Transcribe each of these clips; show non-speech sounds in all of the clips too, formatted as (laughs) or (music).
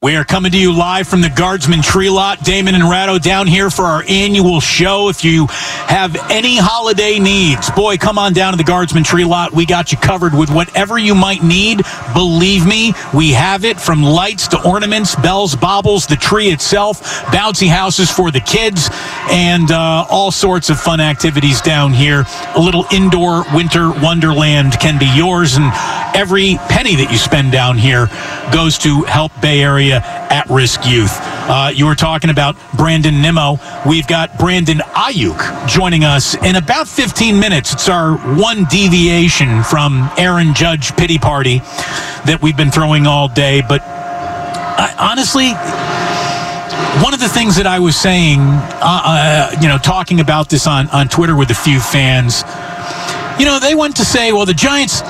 We are coming to you live from the Guardsman Tree Lot. Damon and Ratto down here for our annual show. If you have any holiday needs, boy, come on down to the Guardsman Tree Lot. We got you covered with whatever you might need. Believe me, we have it from lights to ornaments, bells, baubles, the tree itself, bouncy houses for the kids, and uh, all sorts of fun activities down here. A little indoor winter wonderland can be yours, and every penny that you spend down here goes to help Bay Area at risk youth. Uh, you were talking about Brandon Nimmo. We've got Brandon Aiyuk joining us in about 15 minutes. It's our one deviation from Aaron Judge pity party that we've been throwing all day. But I, honestly, one of the things that I was saying, uh, uh, you know, talking about this on, on Twitter with a few fans, you know, they went to say, well, the Giants,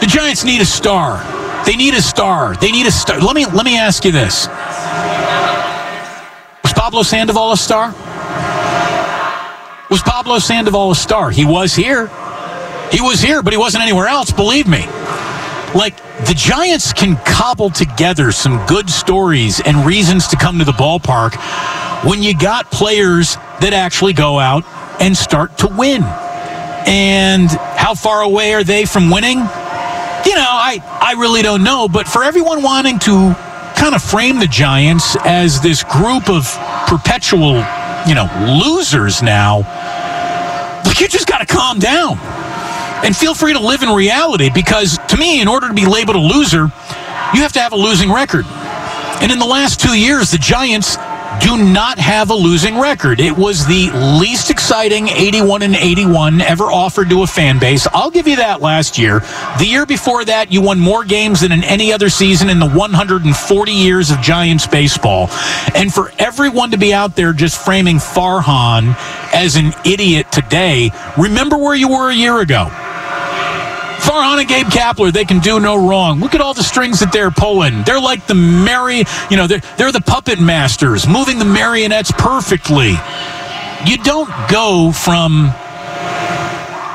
the Giants need a star. They need a star. They need a star. Let me let me ask you this: Was Pablo Sandoval a star? Was Pablo Sandoval a star? He was here. He was here, but he wasn't anywhere else. Believe me. Like the Giants can cobble together some good stories and reasons to come to the ballpark when you got players that actually go out and start to win. And how far away are they from winning? you know, I, I really don't know. But for everyone wanting to kind of frame the Giants as this group of perpetual, you know, losers now, you just got to calm down and feel free to live in reality because to me, in order to be labeled a loser, you have to have a losing record. And in the last two years, the Giants do not have a losing record. It was the least exciting 81 and 81 ever offered to a fan base. I'll give you that last year. The year before that, you won more games than in any other season in the 140 years of Giants baseball. And for everyone to be out there just framing Farhan as an idiot today, remember where you were a year ago. Farhan and Gabe Kapler, they can do no wrong. Look at all the strings that they're pulling. They're like the merry, you know, they're, they're the puppet masters, moving the marionettes perfectly. You don't go from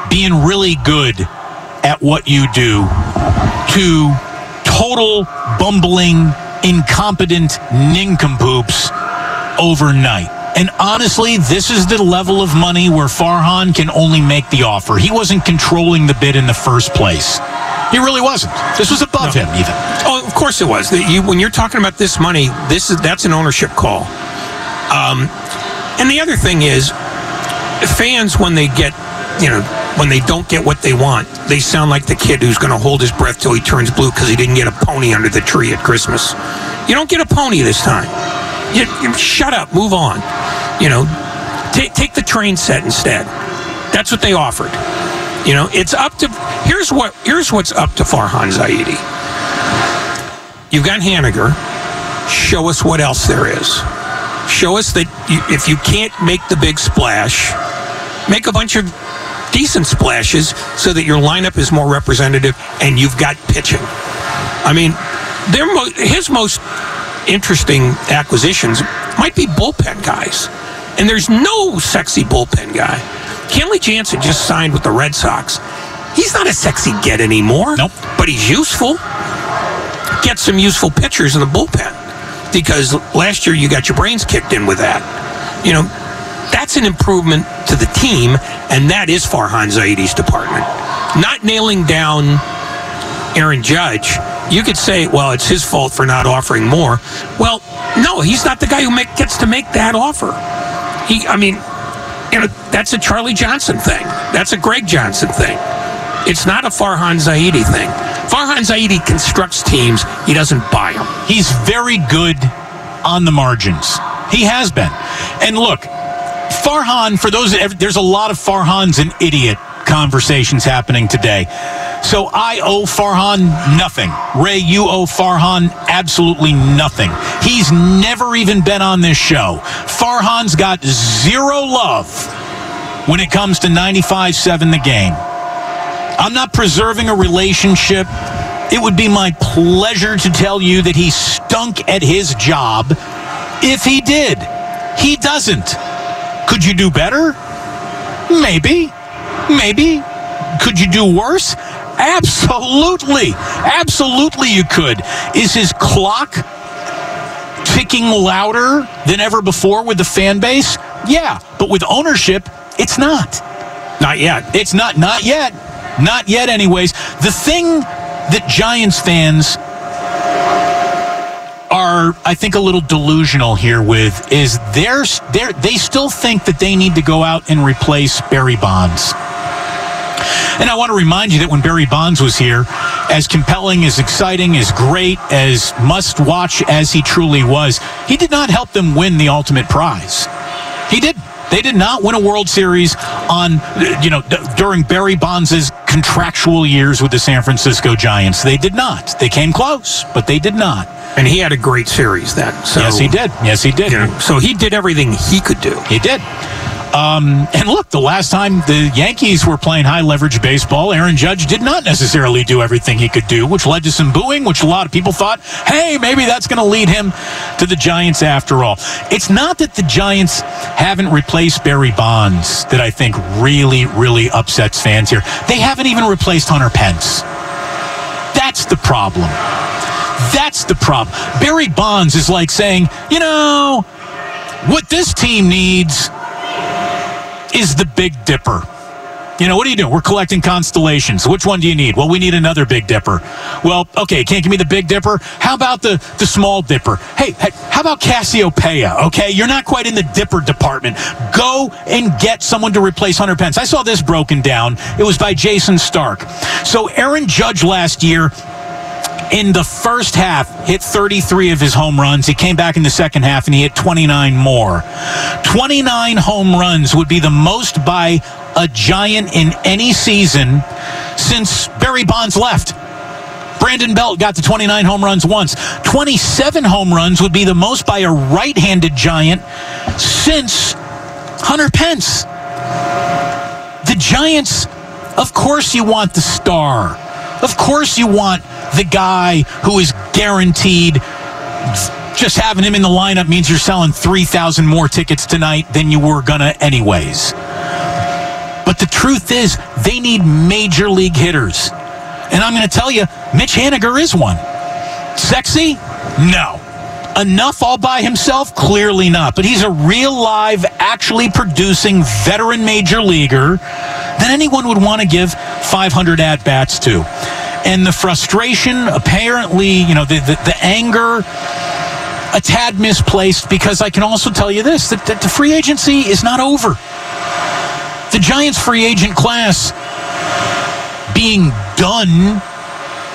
being really good at what you do to total bumbling, incompetent nincompoops overnight. And honestly, this is the level of money where Farhan can only make the offer. He wasn't controlling the bid in the first place. He really wasn't. This was above no. him, even. Oh, of course it was. You, when you're talking about this money, this is that's an ownership call. Um, and the other thing is, fans when they get, you know, when they don't get what they want, they sound like the kid who's going to hold his breath till he turns blue because he didn't get a pony under the tree at Christmas. You don't get a pony this time. You, you shut up, move on. You know, take take the train set instead. That's what they offered. You know, it's up to here's what here's what's up to Farhan Zaidi. You've got Haniger. Show us what else there is. Show us that you, if you can't make the big splash, make a bunch of decent splashes so that your lineup is more representative and you've got pitching. I mean, mo- his most interesting acquisitions might be bullpen guys. And there's no sexy bullpen guy. Kenley Jansen just signed with the Red Sox. He's not a sexy get anymore. Nope. But he's useful. Get some useful pitchers in the bullpen. Because last year you got your brains kicked in with that. You know, that's an improvement to the team, and that is Farhan Zaidi's department. Not nailing down Aaron Judge, you could say, well, it's his fault for not offering more. Well, no, he's not the guy who make, gets to make that offer. He, I mean, you know, that's a Charlie Johnson thing. That's a Greg Johnson thing. It's not a Farhan Zaidi thing. Farhan Zaidi constructs teams. He doesn't buy them. He's very good on the margins. He has been. And look, Farhan, for those, there's a lot of Farhan's an idiot conversations happening today. So I owe Farhan nothing. Ray, you owe Farhan absolutely nothing. He's never even been on this show. Farhan's got zero love when it comes to 95-7 the game. I'm not preserving a relationship. It would be my pleasure to tell you that he stunk at his job if he did. He doesn't. Could you do better? Maybe. Maybe. Could you do worse? Absolutely. Absolutely, you could. Is his clock ticking louder than ever before with the fan base? Yeah. But with ownership, it's not. Not yet. It's not. Not yet. Not yet, anyways. The thing that Giants fans are, I think, a little delusional here with is they're, they're, they still think that they need to go out and replace Barry Bonds. And I want to remind you that when Barry Bonds was here, as compelling, as exciting, as great, as must watch as he truly was, he did not help them win the ultimate prize. He did. They did not win a World Series on, you know, d- during Barry Bonds' contractual years with the San Francisco Giants. They did not. They came close, but they did not. And he had a great series then. So, yes, he did. Yes, he did. You know, so he did everything he could do. He did. Um, and look, the last time the Yankees were playing high leverage baseball, Aaron Judge did not necessarily do everything he could do, which led to some booing, which a lot of people thought, hey, maybe that's going to lead him to the Giants after all. It's not that the Giants haven't replaced Barry Bonds that I think really, really upsets fans here. They haven't even replaced Hunter Pence. That's the problem. That's the problem. Barry Bonds is like saying, you know, what this team needs is the Big Dipper. You know, what are you doing? We're collecting constellations. Which one do you need? Well, we need another Big Dipper. Well, okay, can't give me the Big Dipper. How about the, the Small Dipper? Hey, hey, how about Cassiopeia? Okay, you're not quite in the Dipper department. Go and get someone to replace Hunter Pence. I saw this broken down. It was by Jayson Stark. So Aaron Judge last year in the first half hit 33 of his home runs. He came back in the second half and he hit 29 more. 29 home runs would be the most by a Giant in any season since Barry Bonds left. Brandon Belt got to 29 home runs once. 27 home runs would be the most by a right handed Giant since Hunter Pence. The Giants, of course, you want the star. Of course, you want the guy who is guaranteed. Just having him in the lineup means you're selling 3,000 more tickets tonight than you were to, anyways. But the truth is, they need major league hitters. And I'm going to tell you, Mitch Haniger is one. Sexy? No. Enough all by himself? Clearly not. But he's a real live, actually producing veteran major leaguer that anyone would want to give 500 at bats to. And the frustration, apparently, you know, the, the, the anger, a tad misplaced because I can also tell you this that, that the free agency is not over. The Giants free agent class being done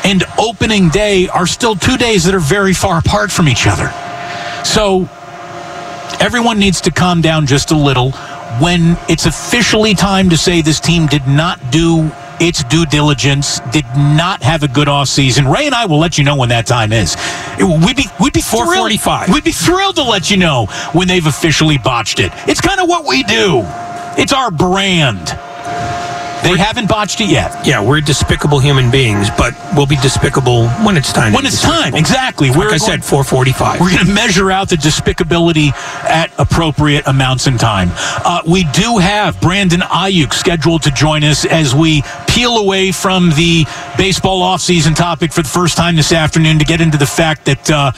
and opening day are still two days that are very far apart from each other. So everyone needs to calm down just a little when it's officially time to say this team did not do its due diligence, did not have a good offseason. Ray and I will let you know when that time is. We'd be we'd be 445. We'd be thrilled to let you know when they've officially botched it. It's kind of what we do. It's our brand. They haven't botched it yet. Yeah, we're despicable human beings, but we'll be despicable when it's time. When it's time, exactly. Like we're I said, 445. We're going to measure out the despicability at appropriate amounts in time. Uh, we do have Brandon Aiyuk scheduled to join us as we peel away from the baseball offseason topic for the first time this afternoon to get into the fact that uh,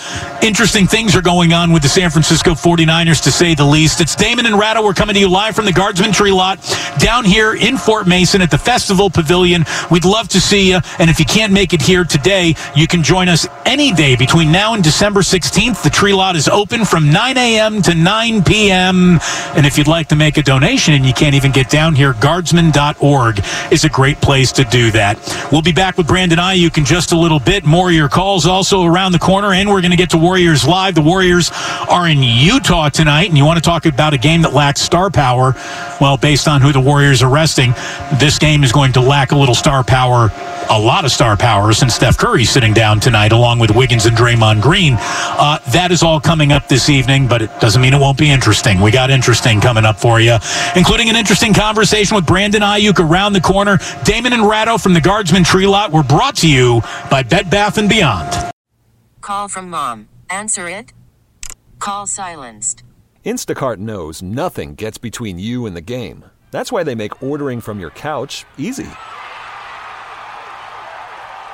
interesting things are going on with the San Francisco 49ers, to say the least. It's Damon and Ratto. We're coming to you live from the Guardsman Tree Lot down here in Fort Mason at the Festival Pavilion. We'd love to see you. And if you can't make it here today, you can join us any day between now and December 16th. The Tree Lot is open from 9 a.m. to 9 p.m. And if you'd like to make a donation and you can't even get down here, guardsman.org is a great place to do that. We'll be back with Brandon Aiyuk in just a little bit. More of your calls also around the corner, and we're going to get to Warriors Live. The Warriors are in Utah tonight, and you want to talk about a game that lacks star power. Well, based on who the Warriors are resting, this game is going to lack a little star power a lot of star power since Steph Curry's sitting down tonight, along with Wiggins and Draymond Green. Uh, that is all coming up this evening, but it doesn't mean it won't be interesting. We got interesting coming up for you, including an interesting conversation with Brandon Aiyuk around the corner. Damon and Ratto from the Guardsman Tree Lot were brought to you by Bed Bath and Beyond. Call from mom. Answer it. Call silenced. Instacart knows nothing gets between you and the game. That's why they make ordering from your couch easy.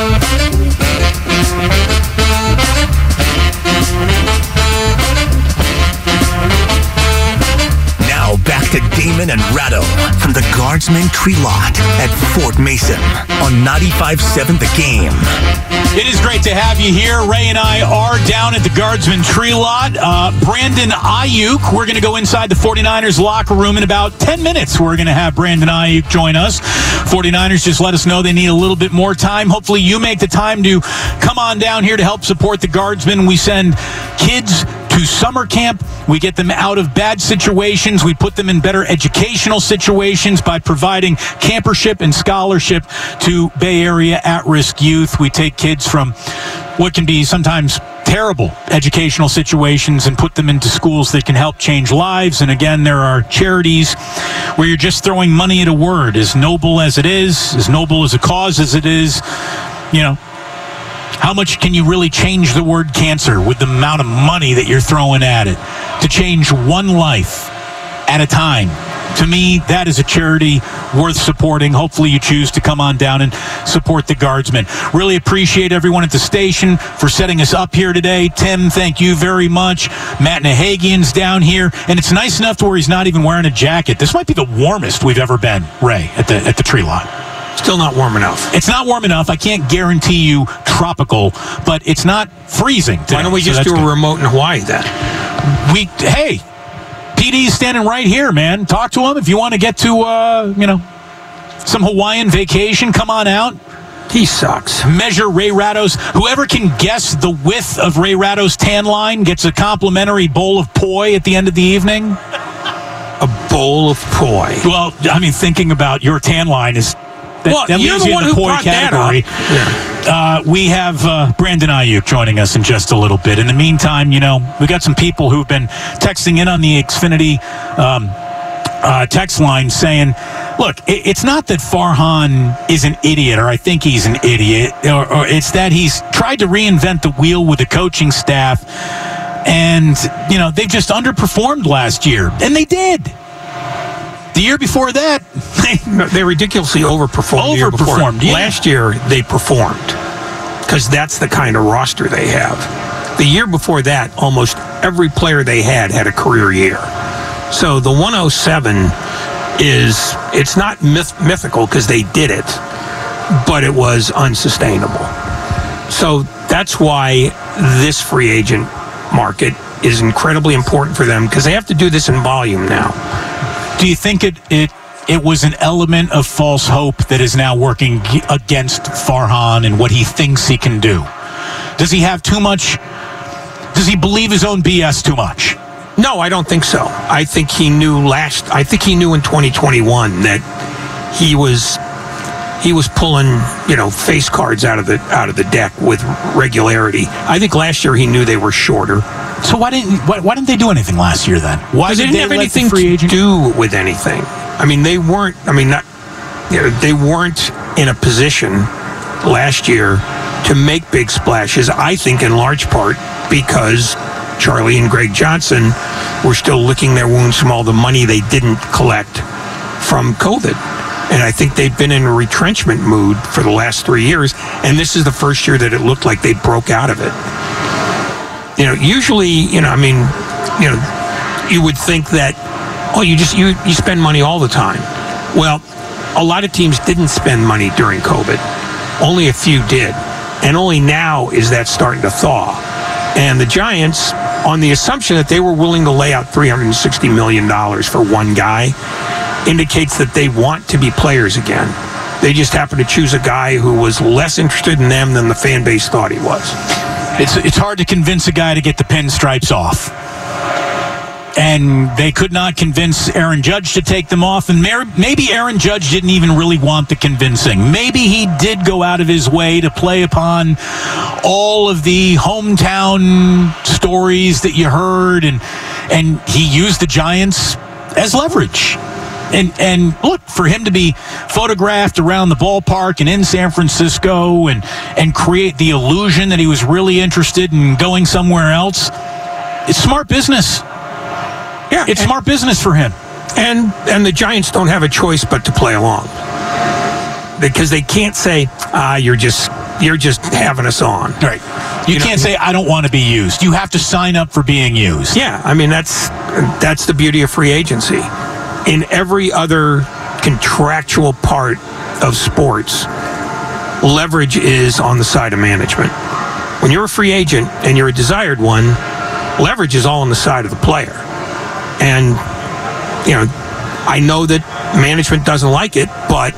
Now back to Damon and Ratto from the Guardsman Tree Lot at Fort Mason on 95.7 The Game. It is great to have you here. Ray and I are down at the Guardsman Tree Lot. Uh, Brandon Aiyuk, we're going to go inside the 49ers locker room in about 10 minutes. We're going to have Brandon Aiyuk join us. 49ers just let us know they need a little bit more time. Hopefully, you make the time to come on down here to help support the Guardsmen. We send kids to summer camp. We get them out of bad situations. We put them in better educational situations by providing campership and scholarship to Bay Area at risk youth. We take kids from what can be sometimes terrible educational situations and put them into schools that can help change lives. And again, there are charities where you're just throwing money at a word, as noble as it is, as noble as a cause as it is. You know, how much can you really change the word cancer with the amount of money that you're throwing at it to change one life at a time? To me, that is a charity worth supporting. Hopefully, you choose to come on down and support the Guardsmen. Really appreciate everyone at the station for setting us up here today. Tim, thank you very much. Matt Nahagian's down here, and it's nice enough to where he's not even wearing a jacket. This might be the warmest we've ever been, Ray, at the at the tree lot. Still not warm enough. It's not warm enough. I can't guarantee you tropical, but it's not freezing. Today, Why don't we so just do a good. remote in Hawaii then? We hey, PD's standing right here, man. Talk to him if you want to get to uh, you know some Hawaiian vacation. Come on out. He sucks. Measure Ray Ratto's. Whoever can guess the width of Ray Ratto's tan line gets a complimentary bowl of poi at the end of the evening. a bowl of poi. Well, I mean, thinking about your tan line is that, Well, that you're leaves the you one in the who brought that category. up. Uh, we have uh, Brandon Aiyuk joining us in just a little bit. In the meantime, you know, we got some people who've been texting in on the Xfinity um, uh, text line saying, look, it, it's not that Farhan is an idiot or I think he's an idiot, or, or it's that he's tried to reinvent the wheel with the coaching staff. And, you know, they've just underperformed last year. And they did. The year before that, they ridiculously overperformed. the year. Overperformed, yeah. Last year they performed because that's the kind of roster they have. The year before that, almost every player they had had a career year. So the 107 is it's not myth- mythical because they did it, but it was unsustainable. So that's why this free agent market is incredibly important for them because they have to do this in volume now. Do you think it it it was an element of false hope that is now working against Farhan and what he thinks he can do? Does he have too much? Does he believe his own BS too much? No, I don't think so. I think he knew last. I think he knew in 2021 that he was he was pulling you know face cards out of the out of the deck with regularity. I think last year he knew they were shorter. So why didn't why, why didn't they do anything last year then? Why Because they did didn't have let the anything free to do with anything. I mean, they weren't. I mean, not. You know, they weren't in a position last year to make big splashes. I think in large part because Charlie and Greg Johnson were still licking their wounds from all the money they didn't collect from COVID. And I think they've been in a retrenchment mood for the last three years. And this is the first year that it looked like they broke out of it you know, usually, you know, I mean, you know, you would think that, oh, you just you you spend money all the time. Well, a lot of teams didn't spend money during COVID. Only a few did, and only now is that starting to thaw. And the Giants, on the assumption that they were willing to lay out 360 million dollars for one guy, indicates that they want to be players again. They just happen to choose a guy who was less interested in them than the fan base thought he was. It's it's hard to convince a guy to get the pinstripes off. And they could not convince Aaron Judge to take them off. And maybe Aaron Judge didn't even really want the convincing. Maybe he did go out of his way to play upon all of the hometown stories that you heard, and and he used the Giants as leverage. And and look for him to be photographed around the ballpark and in San Francisco and and create the illusion that he was really interested in going somewhere else. It's smart business. Yeah, It's smart business for him. and and the Giants don't have a choice but to play along because they can't say ah you're just you're just having us on. Right. You, You can't say I don't want to be used. You have to sign up for being used. Yeah, I mean that's that's the beauty of free agency. In every other contractual part of sports, leverage is on the side of management. When you're a free agent and you're a desired one, leverage is all on the side of the player. And you know, I know that management doesn't like it, but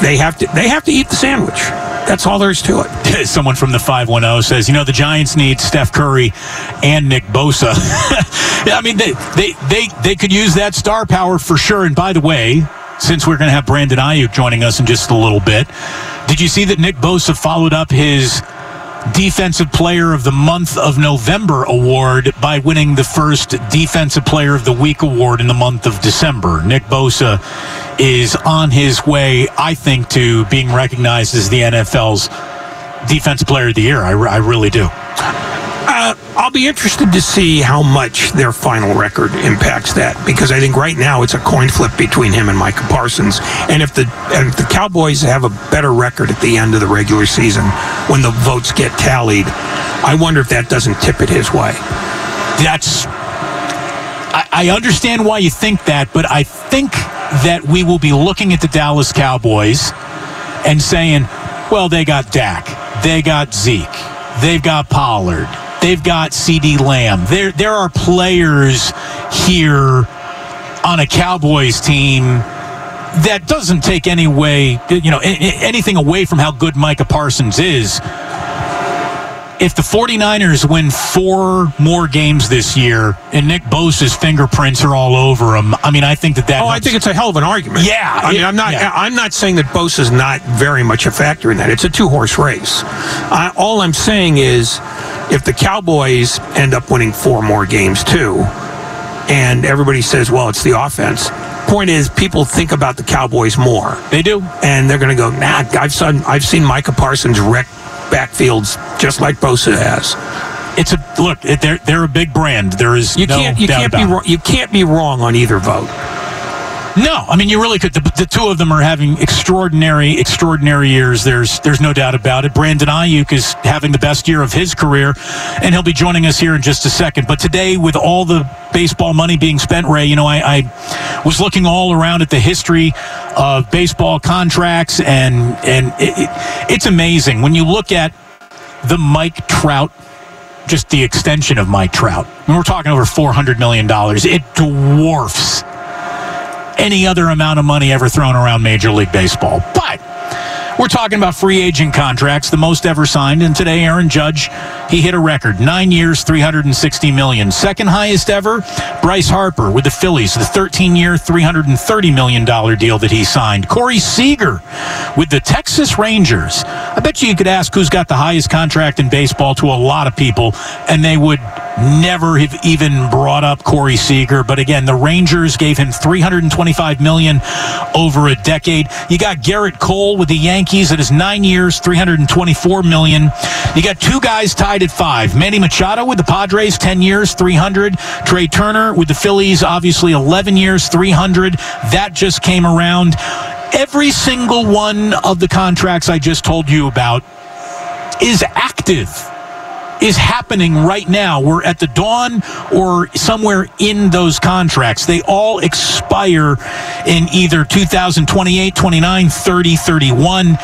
they have to they have to eat the sandwich. That's all there is to it. (laughs) Someone from the 510 says, you know, the Giants need Steph Curry and Nick Bosa. (laughs) I mean, they, they, they, they could use that star power for sure. And by the way, since we're going to have Brandon Aiyuk joining us in just a little bit, did you see that Nick Bosa followed up his Defensive Player of the Month of November award by winning the first Defensive Player of the Week award in the month of December? Nick Bosa is on his way, I think, to being recognized as the NFL's Defensive Player of the Year. I, I really do. Uh, I'll be interested to see how much their final record impacts that because I think right now it's a coin flip between him and Micah Parsons. And if the and if the Cowboys have a better record at the end of the regular season when the votes get tallied, I wonder if that doesn't tip it his way. That's. I, I understand why you think that, but I think that we will be looking at the Dallas Cowboys and saying, well, they got Dak, they got Zeke, they've got Pollard, they've got CeeDee Lamb. There, there are players here on a Cowboys team that doesn't take any way, you know, anything away from how good Micah Parsons is. If the 49ers win four more games this year and Nick Bosa's fingerprints are all over them, I mean, I think that that. Oh, I think it's a hell of an argument. Yeah, I mean, it- I'm not. yeah. I'm not saying that Bosa's not very much a factor in that. It's a two horse race. I, all I'm saying is, if the Cowboys end up winning four more games too, and everybody says, "Well, it's the offense." Point is, people think about the Cowboys more. They do, and they're going to go. Nah, I've seen I've seen Micah Parsons wreck backfields just like Bosa has. It's a look. They're they're a big brand. There is You no can't you can't be wrong, you can't be wrong on either vote. No, I mean you really could. The, the two of them are having extraordinary, extraordinary years. There's, there's no doubt about it. Brandon Aiyuk is having the best year of his career, and he'll be joining us here in just a second. But today, with all the baseball money being spent, Ray, you know, I, I was looking all around at the history of baseball contracts, and and it, it, it's amazing when you look at the Mike Trout just the extension of Mike Trout. I mean, we're talking over $400 million. It dwarfs any other amount of money ever thrown around Major League Baseball. But we're talking about free agent contracts, the most ever signed. And today, Aaron Judge, he hit a record nine years, 360 million. Second highest ever, Bryce Harper with the Phillies, the 13 year, $330 million deal that he signed. Corey Seager with the Texas Rangers. I bet you you could ask who's got the highest contract in baseball to a lot of people, and they would never have even brought up Corey Seager. But again, the Rangers gave him 325 million over a decade. You got Gerrit Cole with the Yankees at his nine years, 324 million. You got two guys tied at five. Manny Machado with the Padres, 10 years, 300. Trea Turner with the Phillies, obviously 11 years, 300. That just came around. Every single one of the contracts I just told you about is active is happening right now. We're at the dawn or somewhere in those contracts. They all expire in either 2028, 29, 30, 31.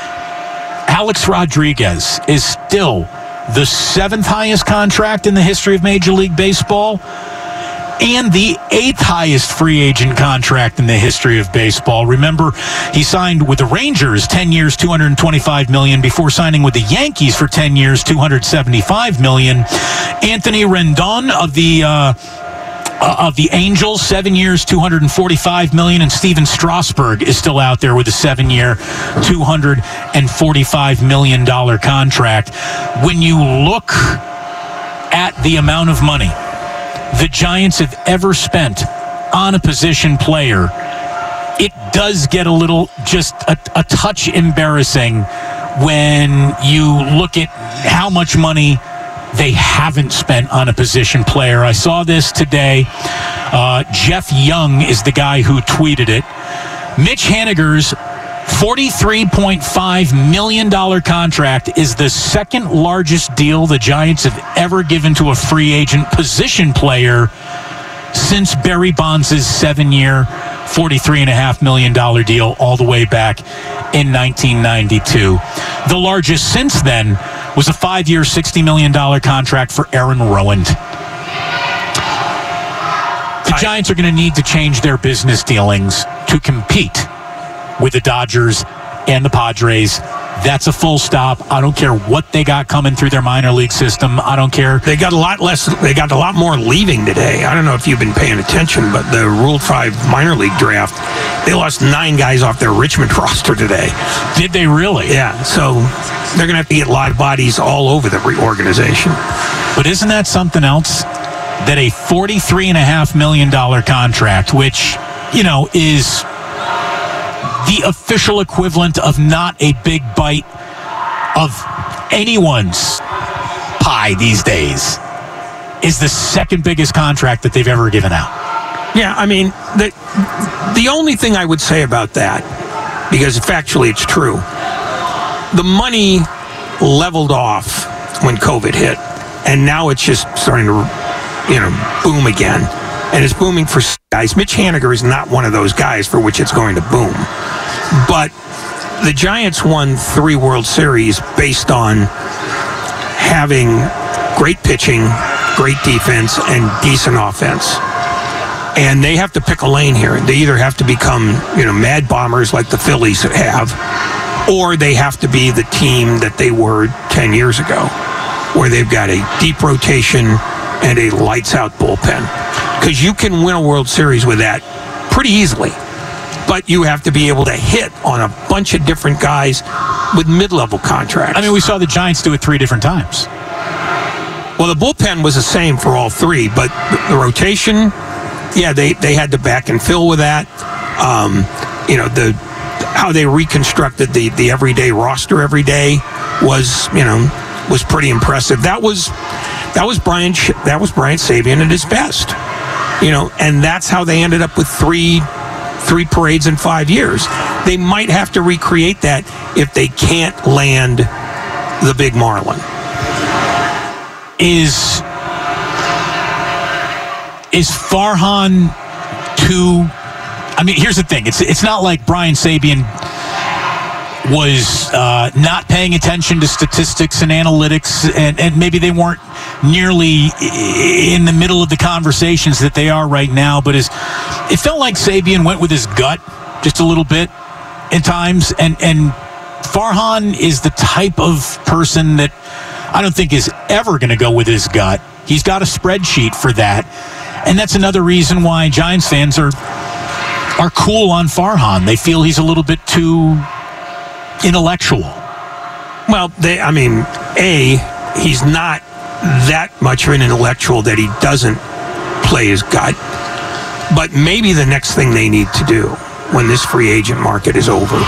Alex Rodriguez is still the seventh highest contract in the history of Major League Baseball and the eighth highest free agent contract in the history of baseball. Remember, he signed with the Rangers 10 years, 225 million before signing with the Yankees for 10 years, 275 million. Anthony Rendon of the uh, uh, of the Angels, seven years, 245 million, and Stephen Strasburg is still out there with a seven-year, 245 million dollar contract. When you look at the amount of money the Giants have ever spent on a position player, it does get a little just a, a touch embarrassing when you look at how much money they haven't spent on a position player. I saw this today. Uh, Jeff Young is the guy who tweeted it. Mitch Haniger's $43.5 million contract is the second largest deal the Giants have ever given to a free agent position player since Barry Bonds' seven year, $43.5 million deal all the way back in 1992. The largest since then was a five year, $60 million contract for Aaron Rowand. The Giants are going to need to change their business dealings to compete with the Dodgers and the Padres. That's a full stop. I don't care what they got coming through their minor league system. I don't care. They got a lot less. They got a lot more leaving today. I don't know if you've been paying attention, but the Rule Five minor league draft, they lost nine guys off their Richmond (laughs) roster today. Did they really? Yeah. So they're going to have to get live bodies all over the reorganization. But isn't that something else? That a $43.5 million contract, which, you know, is the official equivalent of not a big bite of anyone's pie these days, is the second biggest contract that they've ever given out. Yeah, I mean, the the only thing I would say about that, because factually it's true, the money leveled off when COVID hit, and now it's just starting to, you know, boom again, and it's booming for guys. Mitch Haniger is not one of those guys for which it's going to boom, but the Giants won three World Series based on having great pitching, great defense, and decent offense and they have to pick a lane here. They either have to become, you know, mad bombers like the Phillies have, or they have to be the team that they were 10 years ago. where they've got a deep rotation and a lights out bullpen. Because you can win a World Series with that pretty easily. But you have to be able to hit on a bunch of different guys with mid level contracts. I mean, we saw the Giants do it three different times. Well, the bullpen was the same for all three, but the, the rotation, yeah, they, they had to back and fill with that. Um, you know, the how they reconstructed the, the everyday roster every day was, you know, was pretty impressive. That was that was Brian that was Brian Sabean at his best. You know, and that's how they ended up with three three parades in 5 years. They might have to recreate that if they can't land the big Marlin. Is is Farhan too I mean, here's the thing. It's it's not like Brian Sabean was uh, not paying attention to statistics and analytics, and, and maybe they weren't nearly in the middle of the conversations that they are right now. But as it felt like Sabean went with his gut just a little bit at times, and and Farhan is the type of person that I don't think is ever going to go with his gut. He's got a spreadsheet for that, and that's another reason why Giants fans are are cool on Farhan. They feel he's a little bit too intellectual. Well, they, I mean, A, he's not that much of an intellectual that he doesn't play his gut. But maybe the next thing they need to do when this free agent market is over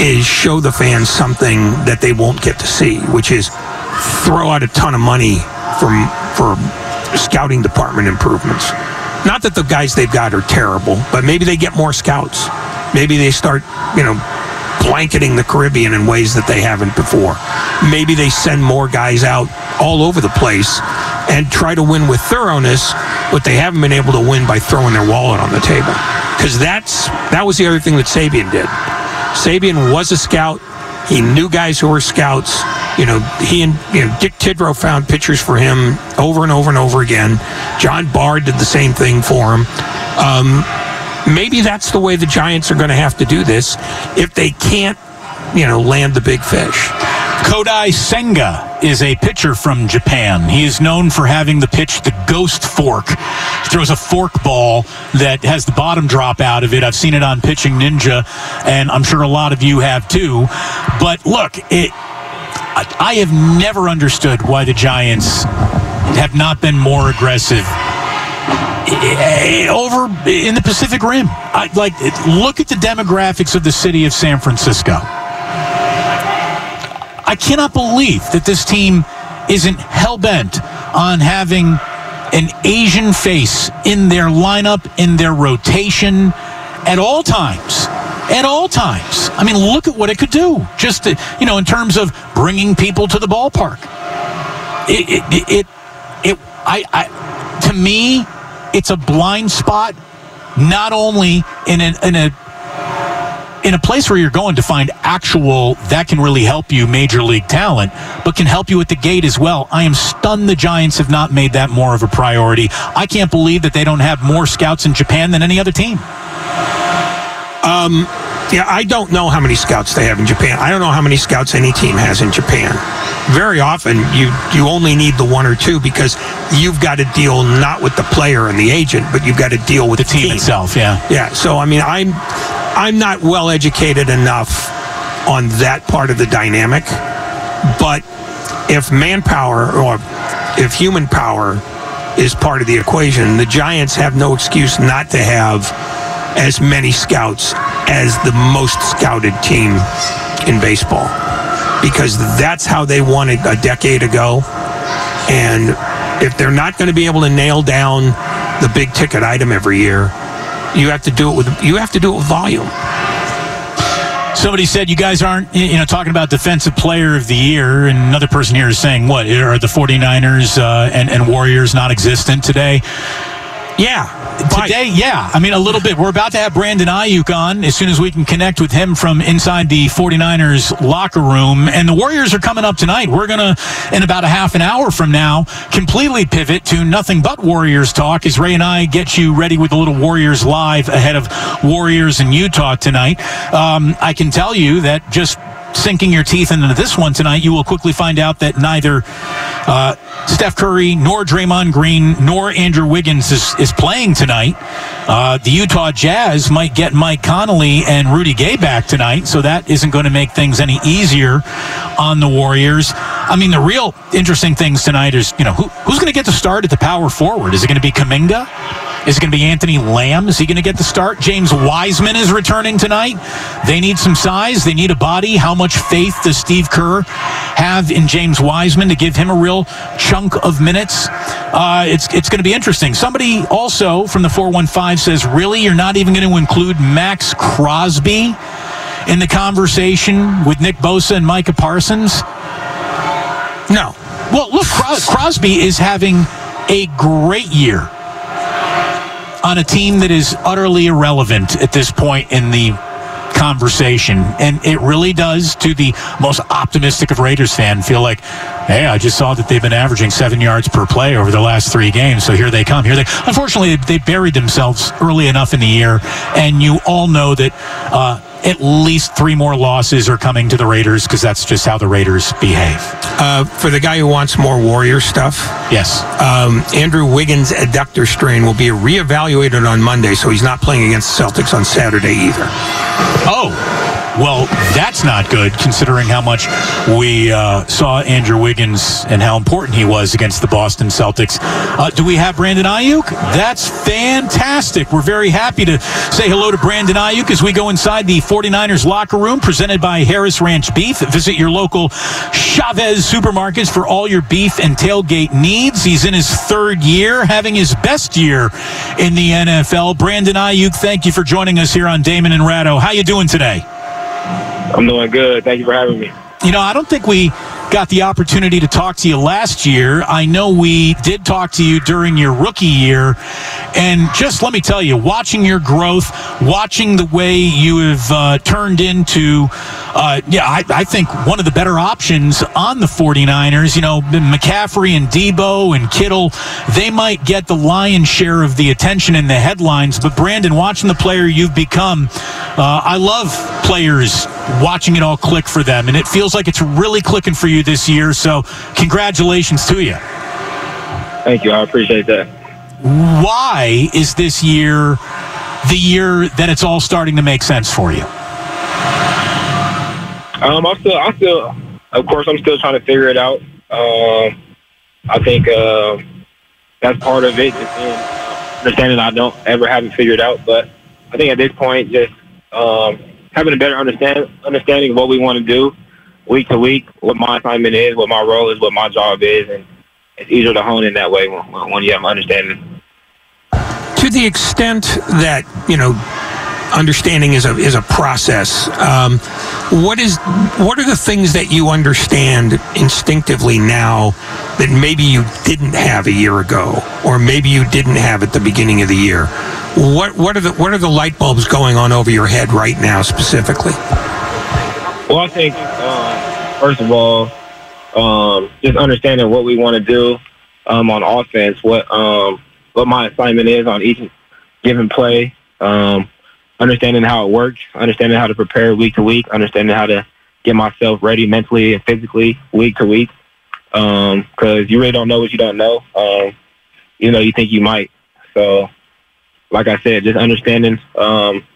is show the fans something that they won't get to see, which is throw out a ton of money from for scouting department improvements. Not that the guys they've got are terrible, but maybe they get more scouts. Maybe they start, you know, blanketing the Caribbean in ways that they haven't before. Maybe they send more guys out all over the place and try to win with thoroughness, but they haven't been able to win by throwing their wallet on the table. Because that's that was the other thing that Sabean did. Sabean was a scout. He knew guys who were scouts. You know, he and you know Dick Tidrow found pitchers for him over and over and over again. John Bard did the same thing for him. Um, maybe that's the way the Giants are going to have to do this if they can't, you know, land the big fish. Kodai Senga is a pitcher from Japan. He is known for having the pitch the ghost fork. He throws a fork ball that has the bottom drop out of it. I've seen it on Pitching Ninja, and I'm sure a lot of you have too. But look, it. I have never understood why the Giants have not been more aggressive over in the Pacific Rim. I, like, look at the demographics of the city of San Francisco. I cannot believe that this team isn't hell bent on having an Asian face in their lineup, in their rotation at all times. At all times. I mean, look at what it could do. Just, to, you know, in terms of bringing people to the ballpark. It, it, it, it I, I, to me, it's a blind spot, not only in a, in a in a place where you're going to find actual that can really help you major league talent, but can help you at the gate as well. I am stunned the Giants have not made that more of a priority. I can't believe that they don't have more scouts in Japan than any other team. Um, yeah, I don't know how many scouts they have in Japan. I don't know how many scouts any team has in Japan. Very often, you you only need the one or two because you've got to deal not with the player and the agent, but you've got to deal with the, the team, team itself. Yeah, yeah. So I mean, I'm I'm not well educated enough on that part of the dynamic, but if manpower or if human power is part of the equation, the Giants have no excuse not to have as many scouts as the most scouted team in baseball because that's how they won it a decade ago. And if they're not going to be able to nail down the big ticket item every year, you have to do it with you have to do it with volume. Somebody said you guys aren't, you know, talking about defensive player of the year, and another person here is saying, what, are the 49ers uh, and, and Warriors non existent today? Yeah. Today, yeah. I mean, a little bit. We're about to have Brandon Aiyuk on as soon as we can connect with him from inside the 49ers locker room. And the Warriors are coming up tonight. We're going to, in about a half an hour from now, completely pivot to nothing but Warriors talk as Ray and I get you ready with a little Warriors live ahead of Warriors in Utah tonight. Um, I can tell you that just sinking your teeth into this one tonight, you will quickly find out that neither uh, Steph Curry nor Draymond Green nor Andrew Wiggins is, is playing tonight. Uh, the Utah Jazz might get Mike Conley and Rudy Gay back tonight, so that isn't going to make things any easier on the Warriors. I mean, the real interesting things tonight is, you know, who, who's going to get the start at the power forward? Is it going to be Kuminga? Is it going to be Anthony Lamb? Is he going to get the start? James Wiseman is returning tonight. They need some size. They need a body. How much faith does Steve Kerr have in James Wiseman to give him a real chunk of minutes? Uh, it's it's going to be interesting. Somebody also from the 415 says, really, you're not even going to include Maxx Crosby in the conversation with Nick Bosa and Micah Parsons? No. Well, look, Crosby is having a great year on a team that is utterly irrelevant at this point in the conversation. And it really does, to the most optimistic of Raiders fan, feel like, hey, I just saw that they've been averaging seven yards per play over the last three games. So here they come. Here they, unfortunately, they buried themselves early enough in the year. And you all know that uh, at least three more losses are coming to the Raiders because that's just how the Raiders behave. Uh, for the guy who wants more Warrior stuff, yes, um, Andrew Wiggins' adductor strain will be reevaluated on Monday, so he's not playing against the Celtics on Saturday either. Oh. Well, that's not good considering how much we uh, saw Andrew Wiggins and how important he was against the Boston Celtics. Uh, do we have Brandon Aiyuk? That's fantastic. We're very happy to say hello to Brandon Aiyuk as we go inside the 49ers locker room presented by Harris Ranch Beef. Visit your local Chavez supermarkets for all your beef and tailgate needs. He's in his third year, having his best year in the NFL. Brandon Aiyuk, thank you for joining us here on Damon and Ratto. How you doing today? I'm doing good. Thank you for having me. You know, I don't think we got the opportunity to talk to you last year. I know we did talk to you during your rookie year. And just let me tell you, watching your growth, watching the way you have uh, turned into, uh, yeah, I, I, think one of the better options on the 49ers. You know, McCaffrey and Deebo and Kittle, they might get the lion's share of the attention in the headlines. But Brandon, watching the player you've become, uh, I love players watching it all click for them. And it feels like it's really clicking for you this year. So, congratulations to you. Thank you. I appreciate that. Why is this year the year that it's all starting to make sense for you? Um, I'm still, I still, of course, I'm still trying to figure it out. Um, I think uh, that's part of it, just being understanding I don't ever have it figured out. But I think at this point, just um, having a better understand understanding of what we want to do week to week, what my assignment is, what my role is, what my job is, and it's easier to hone in that way when, when you have understanding. To the extent that you know, understanding is a is a process. Um, what is what are the things that you understand instinctively now that maybe you didn't have a year ago, or maybe you didn't have at the beginning of the year? What what are the what are the light bulbs going on over your head right now specifically? Well, I think uh, first of all, um, just understanding what we want to do um, on offense, what um, what my assignment is on each given play, um, understanding how it works, understanding how to prepare week to week, understanding how to get myself ready mentally and physically week to week. Because um, you really don't know what you don't know. Um, you know, you think you might. So, like I said, just understanding um,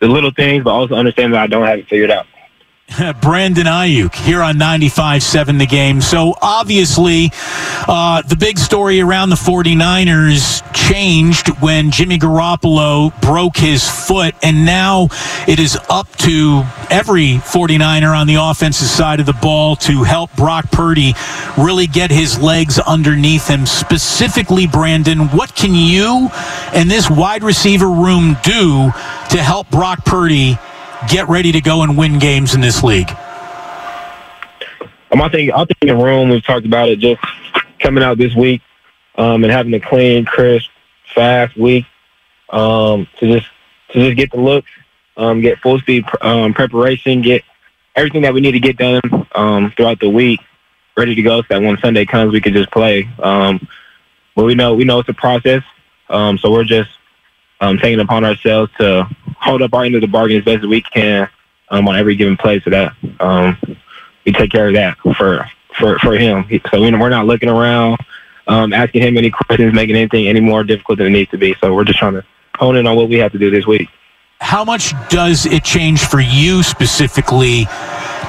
the little things, but also understanding that I don't have it figured out. (laughs) Brandon Aiyuk here on 95.7 The Game. So obviously, uh, the big story around the 49ers changed when Jimmy Garoppolo broke his foot, and now it is up to every 49er on the offensive side of the ball to help Brock Purdy really get his legs underneath him. Specifically, Brandon, what can you and this wide receiver room do to help Brock Purdy get ready to go and win games in this league? Um, I think I think in the room we've talked about it just coming out this week um, and having a clean, crisp, fast week um, to just to just get the looks, um, get full speed um, preparation, get everything that we need to get done um, throughout the week, ready to go. So that when Sunday comes, we can just play. But we know we know it's a process, so we're just um, taking upon ourselves to hold up our end of the bargain as best as we can um, on every given play, so that um, we take care of that for for for him. So we're not looking around, um, asking him any questions, making anything any more difficult than it needs to be. So we're just trying to hone in on what we have to do this week. How much does it change for you specifically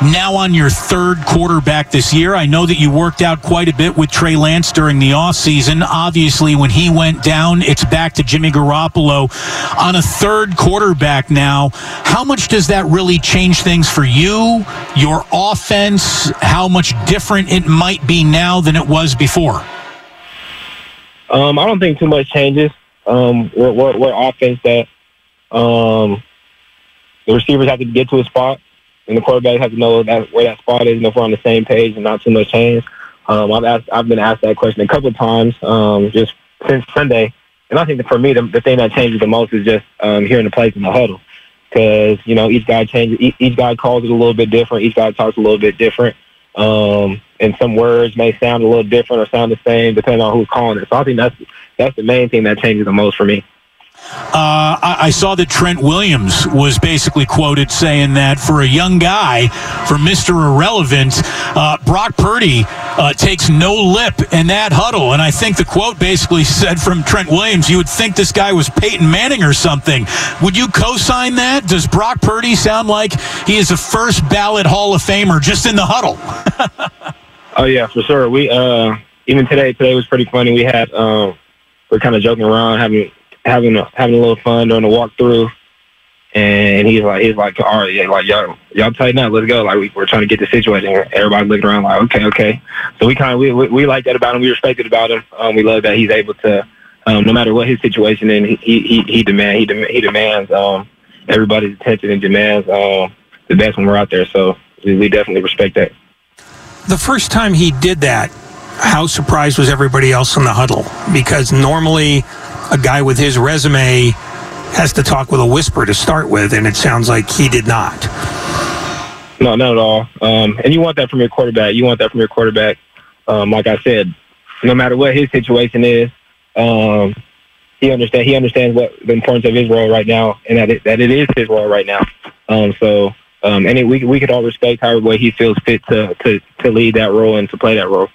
now on your third quarterback this year. I know that you worked out quite a bit with Trey Lance during the offseason. Obviously, when he went down, it's back to Jimmy Garoppolo on a third quarterback now. How much does that really change things for you, your offense, how much different it might be now than it was before? Um, I don't think too much changes. Um, we're, we're, we're offense that um, the receivers have to get to a spot and the quarterback has to know that where that spot is and if we're on the same page and not too much change. Um, I've asked, I've been asked that question a couple of times um, just since Sunday, and I think that for me, the, the thing that changes the most is just um, hearing the plays in the huddle because you know each guy changes, each, each guy calls it a little bit different, each guy talks a little bit different, um, and some words may sound a little different or sound the same depending on who's calling it. So I think that's that's the main thing that changes the most for me. Uh, I, I, saw that Trent Williams was basically quoted saying that for a young guy, for Mr. Irrelevant, uh, Brock Purdy uh, takes no lip in that huddle. And I think the quote basically (laughs) said from Trent Williams, you would think this guy was Peyton Manning or something. Would you co sign that? Does Brock Purdy sound like he is a first ballot Hall of Famer just in the huddle? (laughs) oh, yeah, for sure. We, uh, even today, today was pretty funny. We had, um, we're kind of joking around, having having a, having a little fun during the walkthrough. And he's like, he's like, all right, yeah, like y'all, y'all tighten up, let's go. Like we, we're trying to get the situation. Everybody looking around, like, okay, okay. So we kind of we, we, we like that about him. We respect it about him. Um, we love that he's able to, um, no matter what his situation and he he he demand he, he demands um everybody's attention and demands um the best when we're out there. So we, we definitely respect that. The first time he did that, how surprised was everybody else in the huddle? Because normally a guy with his resume has to talk with a whisper to start with, and it sounds like he did not. No, not at all. Um, and you want that from your quarterback. You want that from your quarterback. Um, like I said, no matter what his situation is, um, he understand he understands what the importance of his role right now, and that it, that it is his role right now. Um, so, um, and it, we we could all respect however way he feels fit to to to lead that role and to play that role.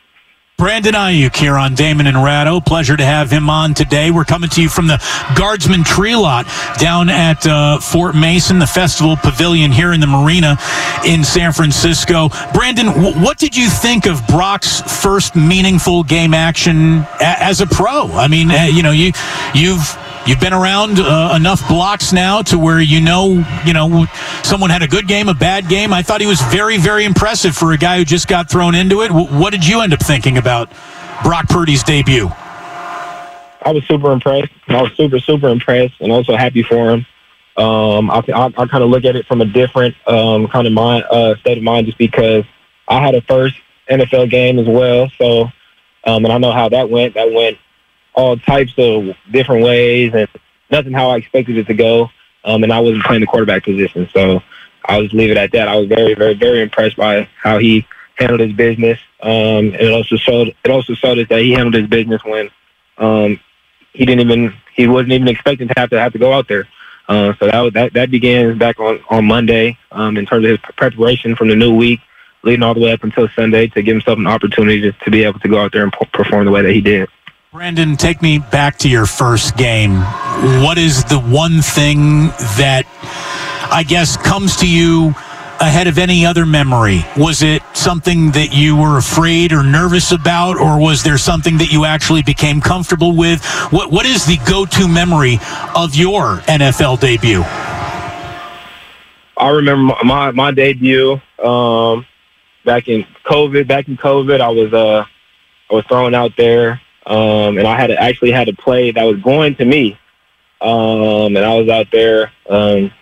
Brandon Aiyuk here on Damon and Ratto. Pleasure to have him on today. We're coming to you from the Guardsman Tree Lot down at uh, Fort Mason, the Festival Pavilion here in the Marina in San Francisco. Brandon, w- what did you think of Brock's first meaningful game action a- as a pro? I mean, uh, you know, you you've You've been around uh, enough blocks now to where you know, you know, someone had a good game, a bad game. I thought he was very, very impressive for a guy who just got thrown into it. W- what did you end up thinking about Brock Purdy's debut? I was super impressed. I was super, super impressed, and also happy for him. Um, I, I, I kind of look at it from a different um, kind of mind uh, state of mind, just because I had a first NFL game as well. So, um, and I know how that went. That went all types of different ways and nothing how I expected it to go. Um, and I wasn't playing the quarterback position. So I'll just leave it at that. I was very, very, very impressed by how he handled his business. Um, and it also showed it also showed us that he handled his business when um, he didn't even he wasn't even expecting to have to have to go out there. Uh, so that that that began back on on Monday um, in terms of his preparation from the new week, leading all the way up until Sunday to give himself an opportunity to, to be able to go out there and perform the way that he did. Brandon, take me back to your first game. What is the one thing that I guess comes to you ahead of any other memory? Was it something that you were afraid or nervous about, or was there something that you actually became comfortable with? What What is the go to memory of your NFL debut? I remember my my debut um, back in COVID. Back in COVID, I was uh I was thrown out there um, and I had actually had a play that was going to me, um, and I was out there, um,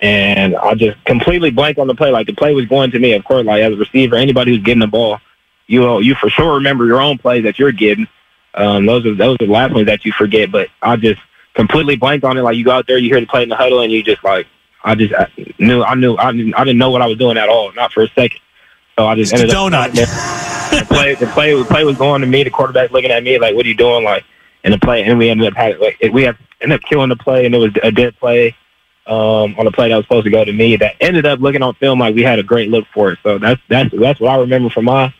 and I just completely blank on the play. Like the play was going to me. Of course, like as a receiver, anybody who's getting the ball, you you for sure remember your own plays that you're getting. Um, those are those are the last ones that you forget. But I just completely blanked on it. Like you go out there, you hear the play in the huddle, and you just like I just I knew I knew I didn't I didn't know what I was doing at all, not for a second. So I just it's ended donut. The play, the play, the play was going to me. The quarterback looking at me like, "What are you doing?" Like, and the play, and we ended up having, like, we ended up killing the play, and it was a dead play. um, on a play that was supposed to go to me that ended up looking on film like we had a great look for it. So that's that's that's what I remember from my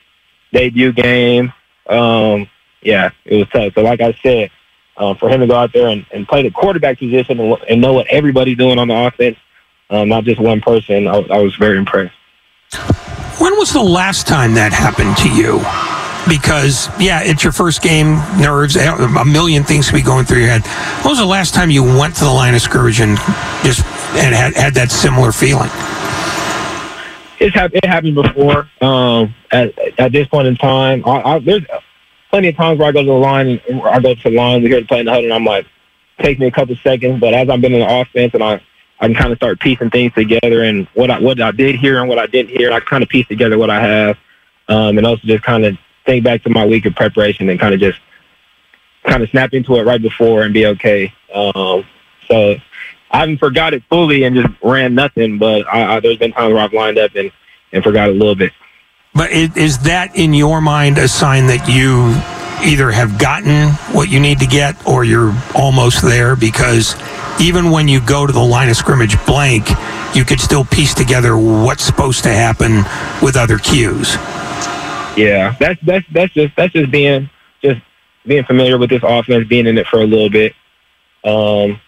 debut game. Um, yeah, it was tough. So like I said, um, for him to go out there and, and play the quarterback position and, and know what everybody's doing on the offense, um, not just one person, I, I was very impressed. When was the last time that happened to you? Because yeah, it's your first game, nerves, a million things to be going through your head. When was the last time you went to the line of scrimmage and just and had, had that similar feeling? It's ha- it happened before. Um, at, at this point in time, I, I, there's plenty of times where I go to the line, I go to the line, we hear the play in the huddle, and I'm like, take me a couple seconds, but as I've been in the offense and I I can kind of start piecing things together and what I what I did hear and what I didn't hear. I kind of piece together what I have, um, and also just kind of think back to my week of preparation and kind of just kind of snap into it right before and be okay. Um, so I haven't forgot it fully and just ran nothing, but I, I, there's been times where I've lined up and, and forgot a little bit. But is that in your mind a sign that you either have gotten what you need to get or you're almost there? Because even when you go to the line of scrimmage blank, you could still piece together what's supposed to happen with other cues. Yeah, that's that's that's just that's just being just being familiar with this offense, being in it for a little bit. Um,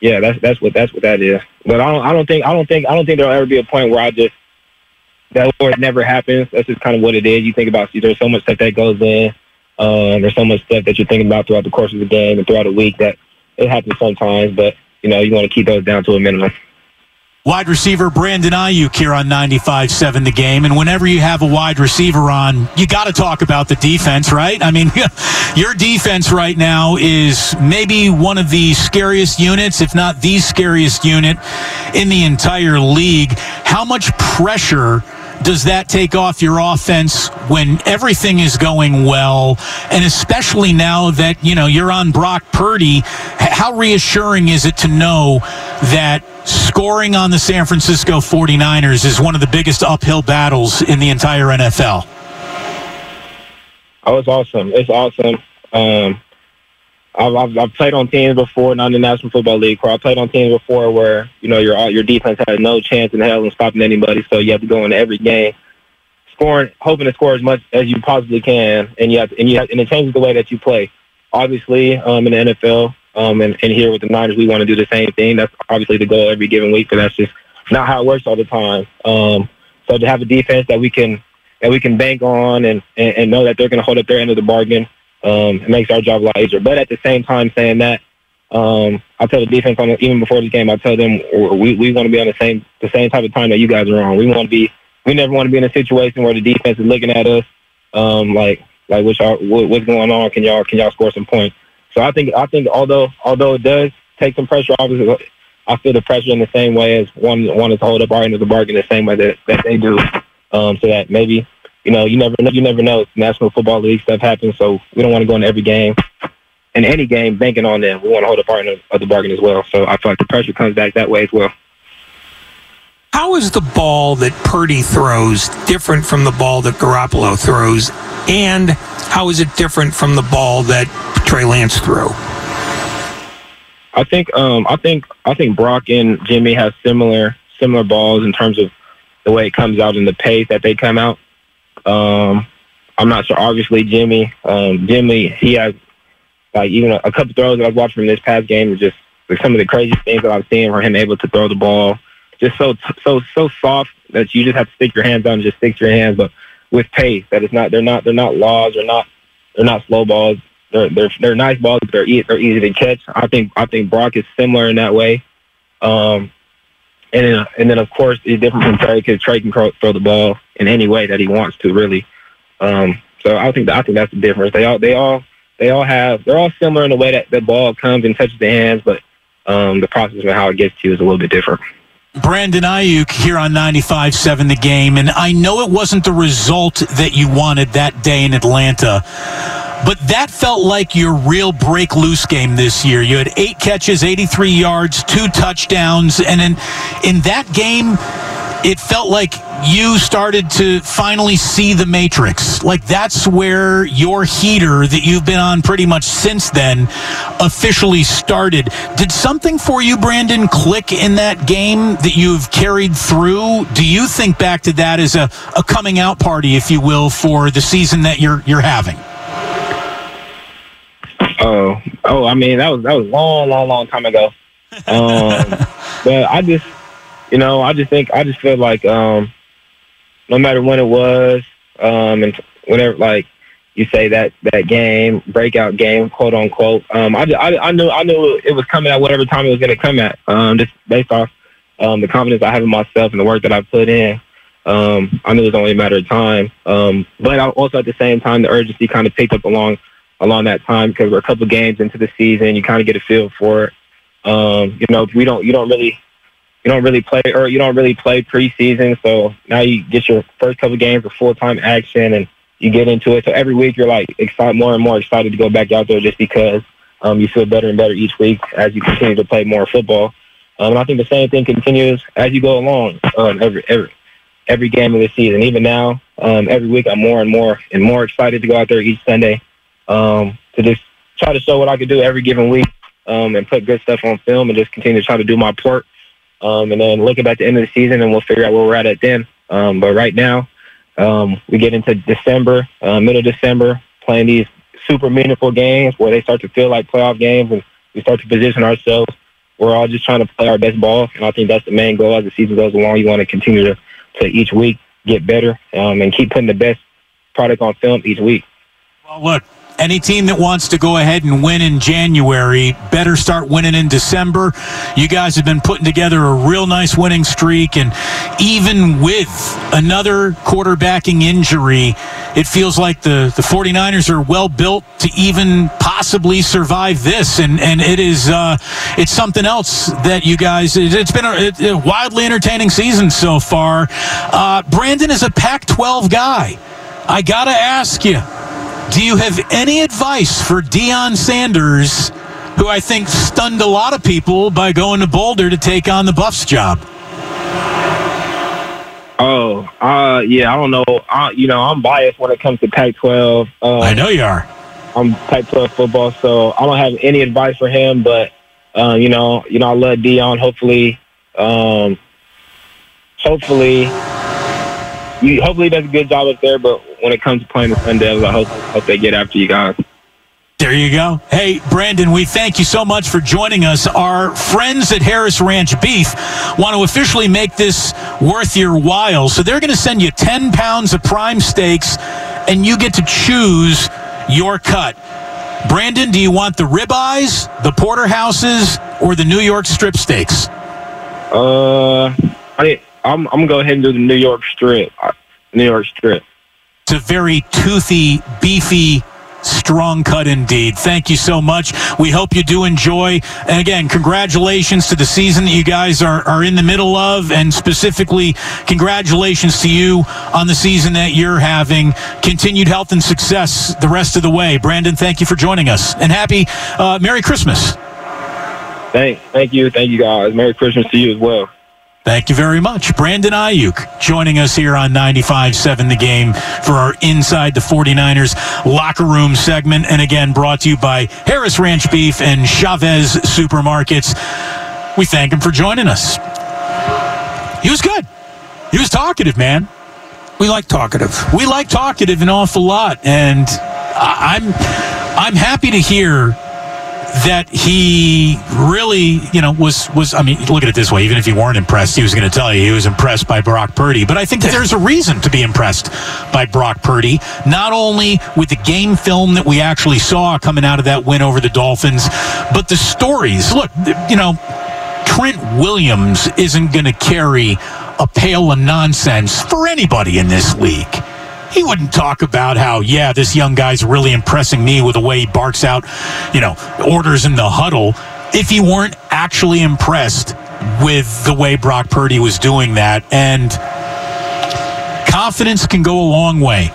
yeah, that's that's what that's what that is. But I don't I don't think I don't think I don't think there'll ever be a point where I just that or it never happens. That's just kind of what it is. You think about see, there's so much stuff that goes in. Um, there's so much stuff that you're thinking about throughout the course of the game and throughout the week that it happens sometimes. But you know, you want to keep those down to a minimum. Wide receiver Brandon Aiyuk here on 95.7 The Game. And whenever you have a wide receiver on, you got to talk about the defense, right? I mean, (laughs) your defense right now is maybe one of the scariest units, if not the scariest unit in the entire league. How much pressure does that take off your offense when everything is going well? And especially now that, you know, you're on Brock Purdy, how reassuring is it to know that scoring on the San Francisco 49ers is one of the biggest uphill battles in the entire NFL? Oh, it's awesome. It's awesome. Um, I've, I've, I've played on teams before, not in the National Football League. Where I played on teams before where you know your your defense has no chance in hell in stopping anybody, so you have to go into every game scoring, hoping to score as much as you possibly can, and you have to, and you have, and it changes the way that you play. Obviously, um, in the NFL, um, and, and here with the Niners, we want to do the same thing. That's obviously the goal every given week, but that's just not how it works all the time. Um, so to have a defense that we can that we can bank on and, and, and know that they're going to hold up their end of the bargain um, it makes our job a lot easier. But at the same time, saying that, um, I tell the defense on even before the game, I tell them we we want to be on the same the same type of time that you guys are on. We want to be we never want to be in a situation where the defense is looking at us um, like like what's our, what's going on? Can y'all can y'all score some points? So I think I think although although it does take some pressure, obviously I feel the pressure in the same way as one wanted to hold up our end of the bargain the same way that, that they do. Um, so that maybe you know, you never know. You never know. National Football League stuff happens, so we don't want to go in every game, in any game, banking on them. We want to hold a part of the bargain as well. So I feel like the pressure comes back that way as well. How is the ball that Purdy throws different from the ball that Garoppolo throws, and how is it different from the ball that Trey Lance threw? I think um, I think I think Brock and Jimmy have similar similar balls in terms of the way it comes out and the pace that they come out. Um, I'm not sure. Obviously, Jimmy, um, Jimmy, he has like even a, a couple throws that I've watched from this past game just like some of the craziest things that I've seen for him able to throw the ball. Just so so so soft that you just have to stick your hands down and just stick your hands, but with pace. That it's not they're not they're not laws. They're not they're not slow balls. They're they're they're nice balls. But they're e- they're easy to catch. I think I think Brock is similar in that way. Um, and then, and then of course it's different from Trey because Trey can throw the ball in any way that he wants to, really. Um, so I think that, I think that's the difference. They all they all they all have they're all similar in the way that the ball comes and touches the hands, but um, the process of how it gets to you is a little bit different. Brandon Aiyuk here on 95.7 The Game, and I know it wasn't the result that you wanted that day in Atlanta, but that felt like your real break loose game this year. You had eight catches, 83 yards, two touchdowns, and in, in that game, it felt like you started to finally see the matrix. Like that's where your heater that you've been on pretty much since then officially started. Did something for you, Brandon, click in that game that you've carried through? Do you think back to that as a, a coming out party, if you will, for the season that you're you're having? Oh, oh, I mean that was that was long, long, long time ago. (laughs) Um, but I just, you know, I just think I just feel like um, no matter when it was, um, and whenever like you say that that game breakout game, quote unquote, um, I, I, I knew I knew it was coming at whatever time it was going to come at, um, just based off um, the confidence I have in myself and the work that I put in. Um, I knew it was only a matter of time, um, but I also at the same time the urgency kind of picked up along along that time because we're a couple games into the season. You kind of get a feel for it. Um, you know, we don't you don't really you don't really play or you don't really play preseason. So now you get your first couple games of full time action and you get into it. So every week you're like excited, more and more excited to go back out there just because um, you feel better and better each week as you continue to play more football. Um, and I think the same thing continues as you go along um, every every every game of the season. Even now, um, every week I'm more and more and more excited to go out there each Sunday um, to just try to show what I could do every given week um, and put good stuff on film and just continue to try to do my part. Um, and then looking at the end of the season and we'll figure out where we're at at then. Um, but right now, um, we get into December, uh, middle December, playing these super meaningful games where they start to feel like playoff games and we start to position ourselves. We're all just trying to play our best ball. And I think that's the main goal as the season goes along. You want to continue to, to each week get better um, and keep putting the best product on film each week. Well, look, any team that wants to go ahead and win in January better start winning in December. You guys have been putting together a real nice winning streak, and even with another quarterbacking injury, it feels like the, the 49ers are well built to even possibly survive this. And, and it is uh, it's something else that you guys, it, has been a, a, wildly entertaining season so far. Uh, Brandon is a Pac 12 guy. I got to ask you do you have any advice for Deion Sanders, who I think stunned a lot of people by going to Boulder to take on the Buffs job? Oh, uh, yeah, I don't know. I, you know, I'm biased when it comes to Pac-12. Um, I know you are. I'm Pac-12 football, so I don't have any advice for him. But uh, you know, you know, I love Deion. Hopefully, um, hopefully, you hopefully does a good job up there. But when it comes to playing the Sun Devils, I hope hope they get after you guys. There you go. Hey, Brandon, we thank you so much for joining us. Our friends at Harris Ranch Beef want to officially make this worth your while. So they're going to send you 10 pounds of prime steaks, and you get to choose your cut. Brandon, do you want the ribeyes, the porterhouses, or the New York strip steaks? Uh, I, I'm, I'm going to go ahead and do the New York strip. New York strip. It's a very toothy, beefy, strong cut indeed. Thank you so much. We hope you do enjoy. And again, congratulations to the season that you guys are, are in the middle of, and specifically, congratulations to you on the season that you're having. Continued health and success the rest of the way. Brandon, thank you for joining us, and happy uh, Merry Christmas. Thank, thank you, thank you guys. Merry Christmas to you as well. Thank you very much. Brandon Aiyuk joining us here on 95.7 The Game for our Inside the 49ers locker room segment. And again, brought to you by Harris Ranch Beef and Chavez Supermarkets. We thank him for joining us. He was good. He was talkative, man. We like talkative. We like talkative an awful lot. And I'm, I'm happy to hear that he really, you know, was was. I mean, look at it this way: even if you weren't impressed, he was going to tell you he was impressed by Brock Purdy. But I think that there's a reason to be impressed by Brock Purdy, not only with the game film that we actually saw coming out of that win over the Dolphins, but the stories. Look, you know, Trent Williams isn't going to carry a pail of nonsense for anybody in this league he wouldn't talk about how, yeah, this young guy's really impressing me with the way he barks out, you know, orders in the huddle if he weren't actually impressed with the way Brock Purdy was doing that. And confidence can go a long way.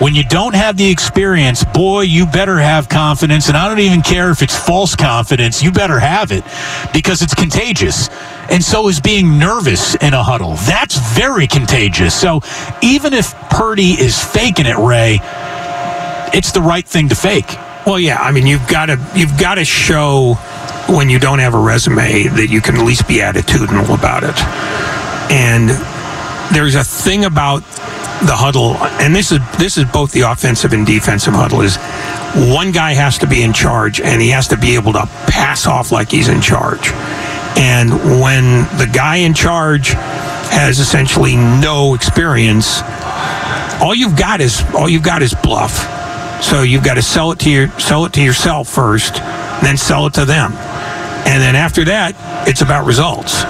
When you don't have the experience, boy, you better have confidence. And I don't even care if it's false confidence. You better have it because it's contagious. And so is being nervous in a huddle. That's very contagious. So even if Purdy is faking it, Ray, it's the right thing to fake. Well, yeah. I mean, you've got to you've got to show when you don't have a resume that you can at least be attitudinal about it. And there's a thing about the huddle, and this is this is both the offensive and defensive huddle. Is one guy has to be in charge, and he has to be able to pass off like he's in charge. And when the guy in charge has essentially no experience, all you've got is all you've got is bluff. So you've got to sell it to your sell it to yourself first, then sell it to them. And then after that, it's about results.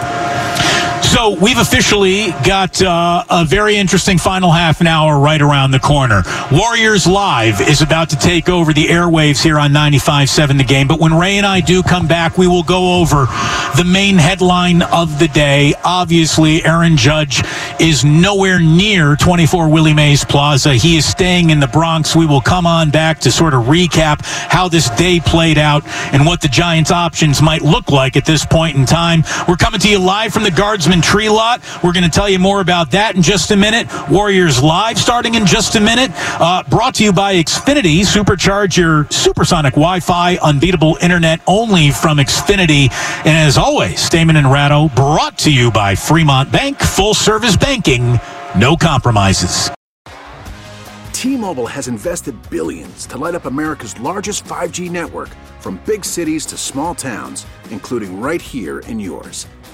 So we've officially got uh, a very interesting final half an hour right around the corner. Warriors Live is about to take over the airwaves here on 95.7 The Game. But when Ray and I do come back, we will go over the main headline of the day. Obviously, Aaron Judge is nowhere near 24 Willie Mays Plaza. He is staying in the Bronx. We will come on back to sort of recap how this day played out and what the Giants' options might look like at this point in time. We're coming to you live from the Guardsman Tree Lot. We're going to tell you more about that in just a minute. Warriors Live starting in just a minute. Uh, brought to you by Xfinity. Supercharge your supersonic Wi Fi, unbeatable internet only from Xfinity. And as always, Damon and Ratto brought to you by Fremont Bank. Full service banking, no compromises. T-Mobile has invested billions to light up America's largest 5G network from big cities to small towns, including right here in yours.